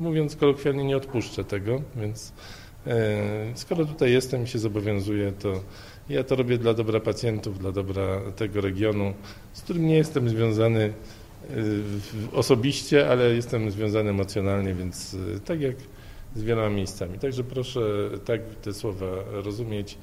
mówiąc kolokwialnie, nie odpuszczę tego, więc e, skoro tutaj jestem i się zobowiązuję, to ja to robię dla dobra pacjentów, dla dobra tego regionu, z którym nie jestem związany e, osobiście, ale jestem związany emocjonalnie, więc e, tak jak z wieloma miejscami. Także proszę tak te słowa rozumieć.